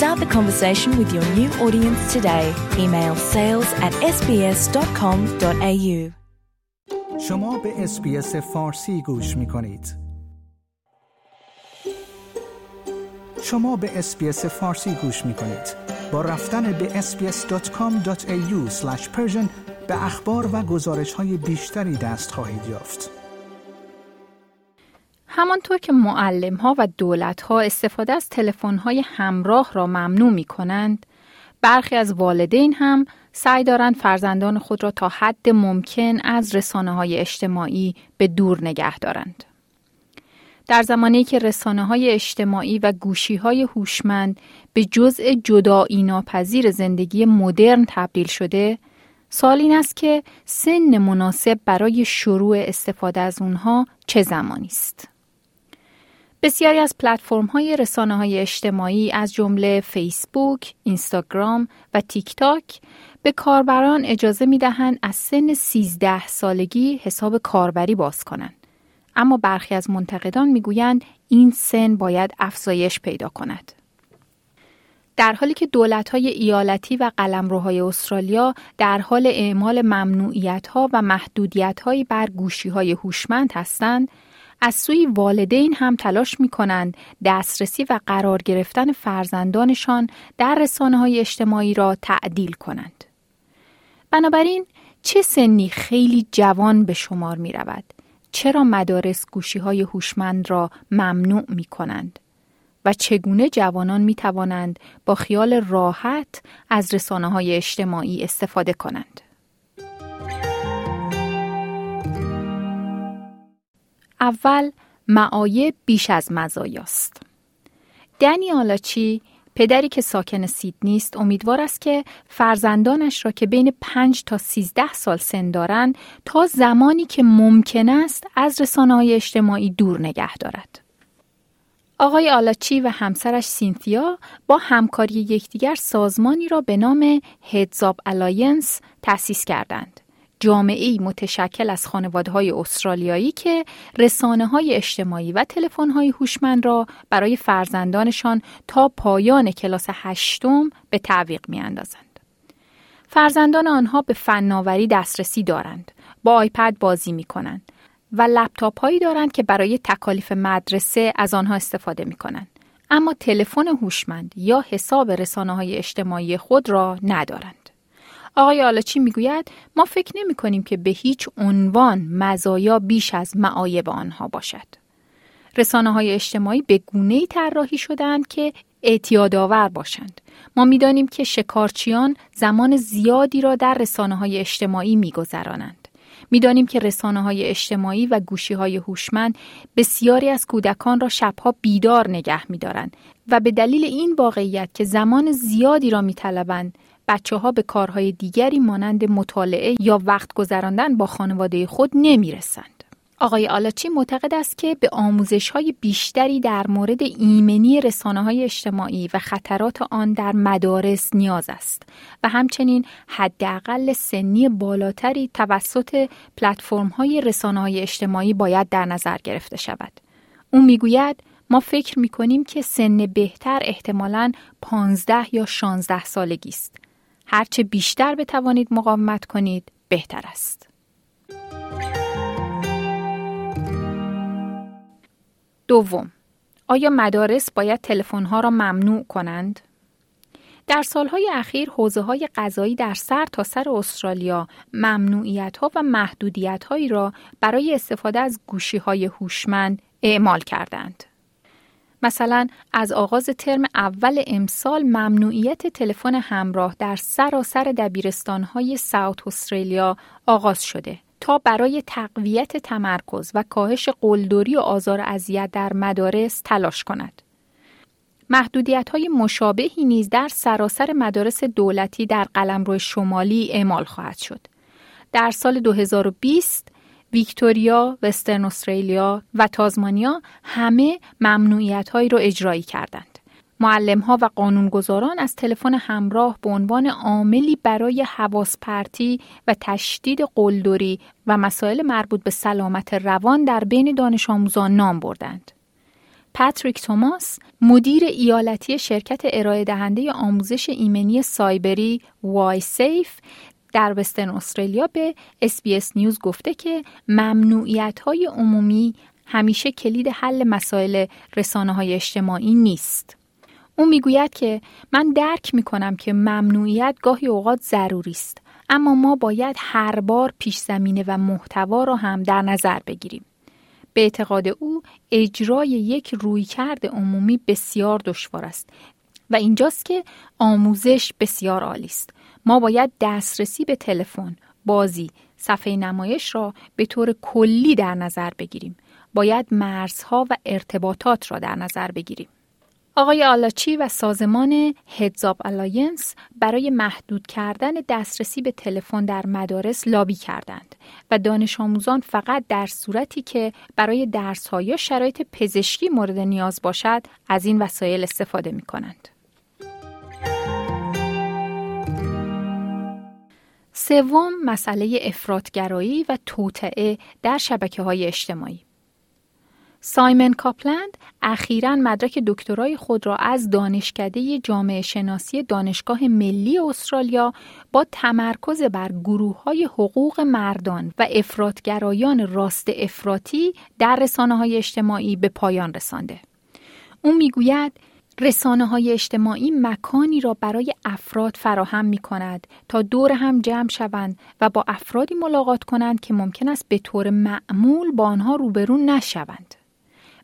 Start the conversation with your new audience today. Email sales at sbs.com.au. شما به اس‌بی‌اس فارسی گوش می کنید. شما به اس‌بی‌اس فارسی گوش می کنید. با رفتن به sbs.com.au به اخبار و گزارش های بیشتری دست خواهید یافت. همانطور که معلم ها و دولت ها استفاده از تلفن های همراه را ممنوع می کنند، برخی از والدین هم سعی دارند فرزندان خود را تا حد ممکن از رسانه های اجتماعی به دور نگه دارند. در زمانی که رسانه های اجتماعی و گوشی های هوشمند به جزء جدایی ناپذیر زندگی مدرن تبدیل شده، سال این است که سن مناسب برای شروع استفاده از اونها چه زمانی است؟ بسیاری از پلتفرم های رسانه های اجتماعی از جمله فیسبوک، اینستاگرام و تیک تاک به کاربران اجازه می دهند از سن 13 سالگی حساب کاربری باز کنند. اما برخی از منتقدان می‌گویند این سن باید افزایش پیدا کند. در حالی که های ایالتی و قلمروهای استرالیا در حال اعمال ها و هایی بر های هوشمند هستند، از سوی والدین هم تلاش می کنند دسترسی و قرار گرفتن فرزندانشان در رسانه های اجتماعی را تعدیل کنند. بنابراین چه سنی خیلی جوان به شمار می رود؟ چرا مدارس گوشی های هوشمند را ممنوع می کنند؟ و چگونه جوانان می توانند با خیال راحت از رسانه های اجتماعی استفاده کنند؟ اول معایب بیش از مزایاست. دنی آلاچی پدری که ساکن سیدنی است امیدوار است که فرزندانش را که بین 5 تا 13 سال سن دارند تا زمانی که ممکن است از رسانه های اجتماعی دور نگه دارد. آقای آلاچی و همسرش سینتیا با همکاری یکدیگر سازمانی را به نام Heads Up Alliance تأسیس کردند. جامعه متشکل از خانواده های استرالیایی که رسانه های اجتماعی و تلفن های هوشمند را برای فرزندانشان تا پایان کلاس هشتم به تعویق می اندازند. فرزندان آنها به فناوری دسترسی دارند، با آیپد بازی می کنند و لپتاپ هایی دارند که برای تکالیف مدرسه از آنها استفاده می کنند. اما تلفن هوشمند یا حساب رسانه های اجتماعی خود را ندارند. آقای آلاچی می‌گوید ما فکر نمی کنیم که به هیچ عنوان مزایا بیش از معایب آنها باشد. رسانه های اجتماعی به گونه ای طراحی شدند که اعتیادآور باشند. ما می‌دانیم که شکارچیان زمان زیادی را در رسانه های اجتماعی میگذرانند. می‌دانیم که رسانه های اجتماعی و گوشی های هوشمند بسیاری از کودکان را شبها بیدار نگه میدارند و به دلیل این واقعیت که زمان زیادی را میطلبند بچه ها به کارهای دیگری مانند مطالعه یا وقت گذراندن با خانواده خود نمی رسند. آقای آلاچی معتقد است که به آموزش های بیشتری در مورد ایمنی رسانه های اجتماعی و خطرات آن در مدارس نیاز است و همچنین حداقل سنی بالاتری توسط پلتفرم های رسانه های اجتماعی باید در نظر گرفته شود. او می‌گوید ما فکر می کنیم که سن بهتر احتمالاً 15 یا 16 سالگی است هرچه بیشتر بتوانید مقاومت کنید بهتر است. دوم آیا مدارس باید تلفن‌ها را ممنوع کنند؟ در سالهای اخیر حوزه های غذایی در سر تا سر استرالیا ممنوعیت ها و محدودیت هایی را برای استفاده از گوشی های هوشمند اعمال کردند. مثلا از آغاز ترم اول امسال ممنوعیت تلفن همراه در سراسر دبیرستانهای ساوت استرالیا آغاز شده تا برای تقویت تمرکز و کاهش قلدری و آزار اذیت در مدارس تلاش کند. محدودیت های مشابهی نیز در سراسر مدارس دولتی در قلمرو شمالی اعمال خواهد شد. در سال 2020 ویکتوریا، وسترن استرالیا و تازمانیا همه ممنوعیت هایی را اجرایی کردند. معلم ها و قانونگذاران از تلفن همراه به عنوان عاملی برای حواس پرتی و تشدید قلدری و مسائل مربوط به سلامت روان در بین دانش آموزان نام بردند. پاتریک توماس مدیر ایالتی شرکت ارائه دهنده آموزش ایمنی سایبری وای سیف در وسترن استرالیا به SBS نیوز گفته که ممنوعیت های عمومی همیشه کلید حل مسائل رسانه های اجتماعی نیست. او می‌گوید که من درک می کنم که ممنوعیت گاهی اوقات ضروری است اما ما باید هر بار پیش زمینه و محتوا را هم در نظر بگیریم. به اعتقاد او اجرای یک رویکرد عمومی بسیار دشوار است و اینجاست که آموزش بسیار عالی است. ما باید دسترسی به تلفن، بازی، صفحه نمایش را به طور کلی در نظر بگیریم. باید مرزها و ارتباطات را در نظر بگیریم. آقای آلاچی و سازمان Heads Up Alliance برای محدود کردن دسترسی به تلفن در مدارس لابی کردند و دانش آموزان فقط در صورتی که برای درس ها یا شرایط پزشکی مورد نیاز باشد از این وسایل استفاده می کنند. سوم مسئله افرادگرایی و توطعه در شبکه های اجتماعی سایمن کاپلند اخیرا مدرک دکترای خود را از دانشکده جامعه شناسی دانشگاه ملی استرالیا با تمرکز بر گروه های حقوق مردان و افرادگرایان راست افراطی در رسانه های اجتماعی به پایان رسانده. او می‌گوید رسانه های اجتماعی مکانی را برای افراد فراهم می کند تا دور هم جمع شوند و با افرادی ملاقات کنند که ممکن است به طور معمول با آنها روبرو نشوند.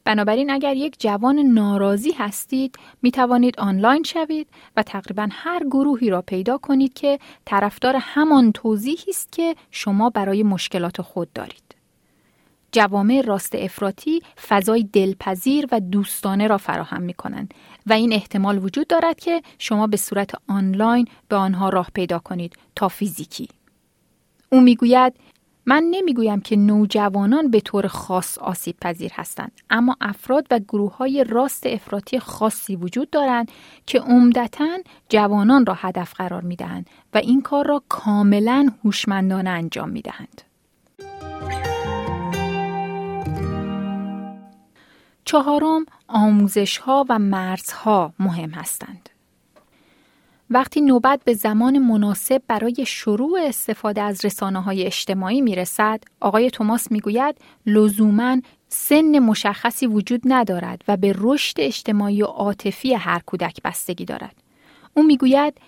بنابراین اگر یک جوان ناراضی هستید می توانید آنلاین شوید و تقریبا هر گروهی را پیدا کنید که طرفدار همان توضیحی است که شما برای مشکلات خود دارید. جوامع راست افراطی فضای دلپذیر و دوستانه را فراهم می کنند و این احتمال وجود دارد که شما به صورت آنلاین به آنها راه پیدا کنید تا فیزیکی. او می‌گوید من نمی‌گویم که نوجوانان به طور خاص آسیب پذیر هستند اما افراد و گروه های راست افراطی خاصی وجود دارند که عمدتا جوانان را هدف قرار می دهند و این کار را کاملا هوشمندانه انجام می دهند. چهارم آموزش ها و مرزها مهم هستند. وقتی نوبت به زمان مناسب برای شروع استفاده از رسانه های اجتماعی می رسد، آقای توماس می گوید لزوما سن مشخصی وجود ندارد و به رشد اجتماعی و عاطفی هر کودک بستگی دارد. او می‌گوید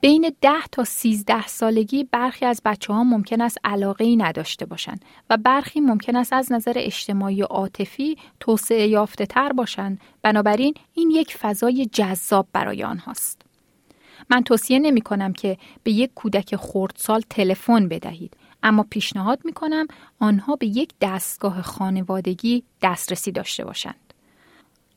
بین 10 تا 13 سالگی برخی از بچه ها ممکن است علاقه ای نداشته باشند و برخی ممکن است از نظر اجتماعی و عاطفی توسعه یافته تر باشند بنابراین این یک فضای جذاب برای آنهاست. من توصیه نمی کنم که به یک کودک خردسال تلفن بدهید اما پیشنهاد می کنم آنها به یک دستگاه خانوادگی دسترسی داشته باشند.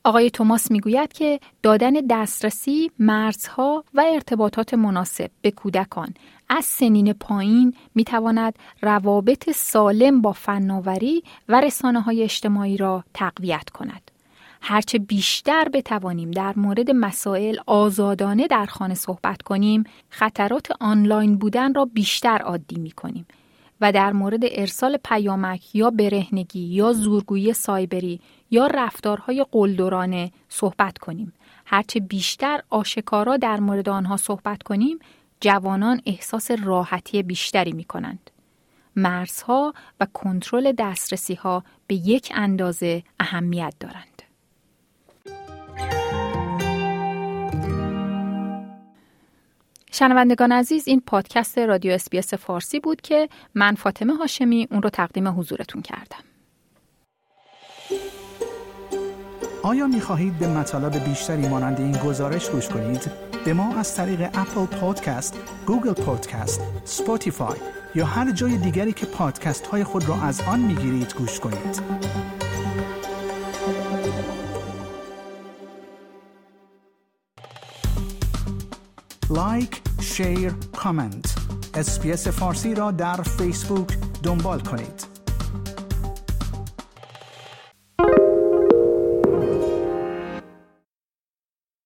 آقای توماس می‌گوید که دادن دسترسی، مرزها و ارتباطات مناسب به کودکان از سنین پایین می تواند روابط سالم با فناوری و رسانه های اجتماعی را تقویت کند. هرچه بیشتر بتوانیم در مورد مسائل آزادانه در خانه صحبت کنیم، خطرات آنلاین بودن را بیشتر عادی می کنیم و در مورد ارسال پیامک یا برهنگی یا زورگویی سایبری یا رفتارهای قلدرانه صحبت کنیم. هرچه بیشتر آشکارا در مورد آنها صحبت کنیم، جوانان احساس راحتی بیشتری می کنند. مرزها و کنترل دسترسی ها به یک اندازه اهمیت دارند. شنوندگان عزیز این پادکست رادیو اسپیس فارسی بود که من فاطمه هاشمی اون رو تقدیم حضورتون کردم. آیا می خواهید به مطالب بیشتری مانند این گزارش گوش کنید؟ به ما از طریق Apple Podcast، Google Podcast، Spotify یا هر جای دیگری که پادکست های خود را از آن می گیرید گوش کنید. like، share، comment. فارسی را در فیسبوک دنبال کنید.